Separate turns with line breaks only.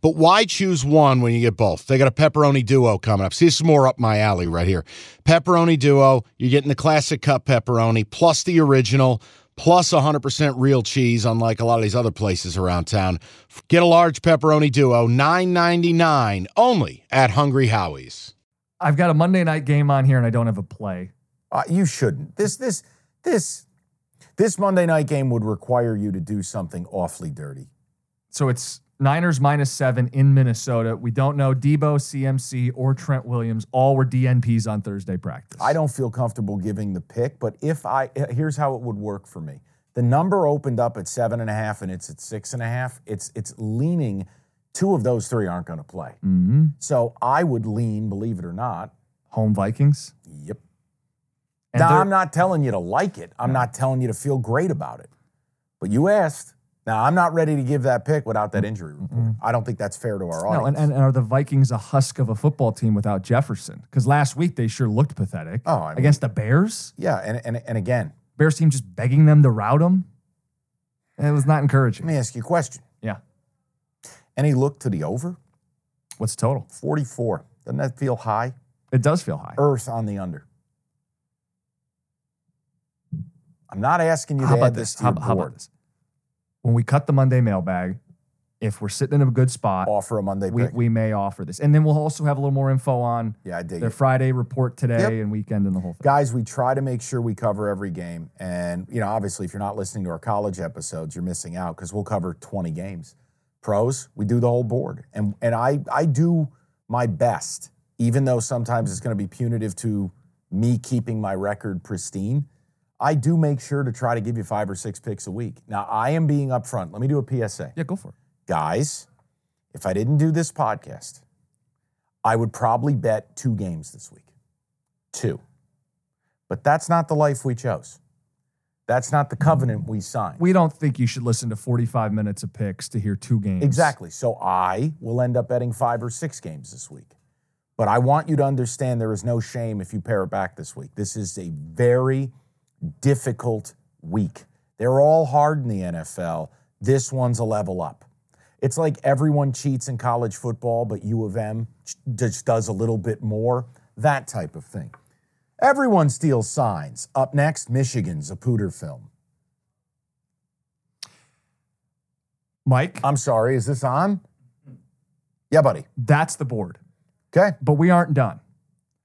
But why choose one when you get both? They got a pepperoni duo coming up. See, this is more up my alley right here. Pepperoni duo, you're getting the classic cup pepperoni plus the original plus 100% real cheese, unlike a lot of these other places around town. Get a large pepperoni duo, $9.99 only at Hungry Howie's.
I've got a Monday night game on here and I don't have a play.
Uh, you shouldn't. This this this this Monday night game would require you to do something awfully dirty.
So it's Niners minus seven in Minnesota. We don't know Deebo, CMC, or Trent Williams. All were DNPs on Thursday practice.
I don't feel comfortable giving the pick, but if I here's how it would work for me. The number opened up at seven and a half, and it's at six and a half. It's it's leaning. Two of those three aren't going to play.
Mm-hmm.
So I would lean, believe it or not.
Home Vikings.
Yep.
And
now I'm not telling you to like it. I'm not telling you to feel great about it. But you asked. Now I'm not ready to give that pick without that injury report. I don't think that's fair to our audience.
No,
audience.
and, and are the Vikings a husk of a football team without Jefferson? Because last week they sure looked pathetic.
Oh, I mean-
against the Bears,
yeah, and, and and again,
Bears team just begging them to rout them. It was not encouraging.
let me ask you a question.
Yeah.
Any look to the over?
What's the total?
44. Doesn't that feel high?
It does feel high.
Earth on the under. I'm not asking you
How
to
about
add
this?
this to
How,
your
how
board.
about this? When we cut the Monday mailbag, if we're sitting in a good spot,
Offer a Monday
we,
pick.
we may offer this. And then we'll also have a little more info on
yeah, I dig
their
it.
Friday report today
Yep.
and weekend and the whole thing.
Guys, we try to make sure we cover every game. And, you know, obviously, if you're not listening to our college episodes, you're missing out because we'll cover 20 games. Pros, we do the whole board. And, and I, I do my best, even though sometimes it's going to be punitive to me keeping my record pristine. I do make sure to try to give you five or six picks a week. Now, I am being upfront. Let me do a PSA.
Yeah, go for it.
Guys, if I didn't do this podcast, I would probably bet two games this week. Two. But that's not the life we chose. That's not the covenant we signed.
We don't think you should listen to 45 minutes of picks to hear two games.
Exactly. So I will end up betting five or six games this week. But I want you to understand there is no shame if you pair it back this week. This is a very difficult week. They're all hard in the NFL. This one's a level up. It's like everyone cheats in college football, but U of M just does a little bit more. That type of thing. Everyone steals signs. Up next, Michigan's a pooter film.
Mike,
I'm sorry, is this on? Yeah, buddy.
that's the board.
Okay.
But we aren't done.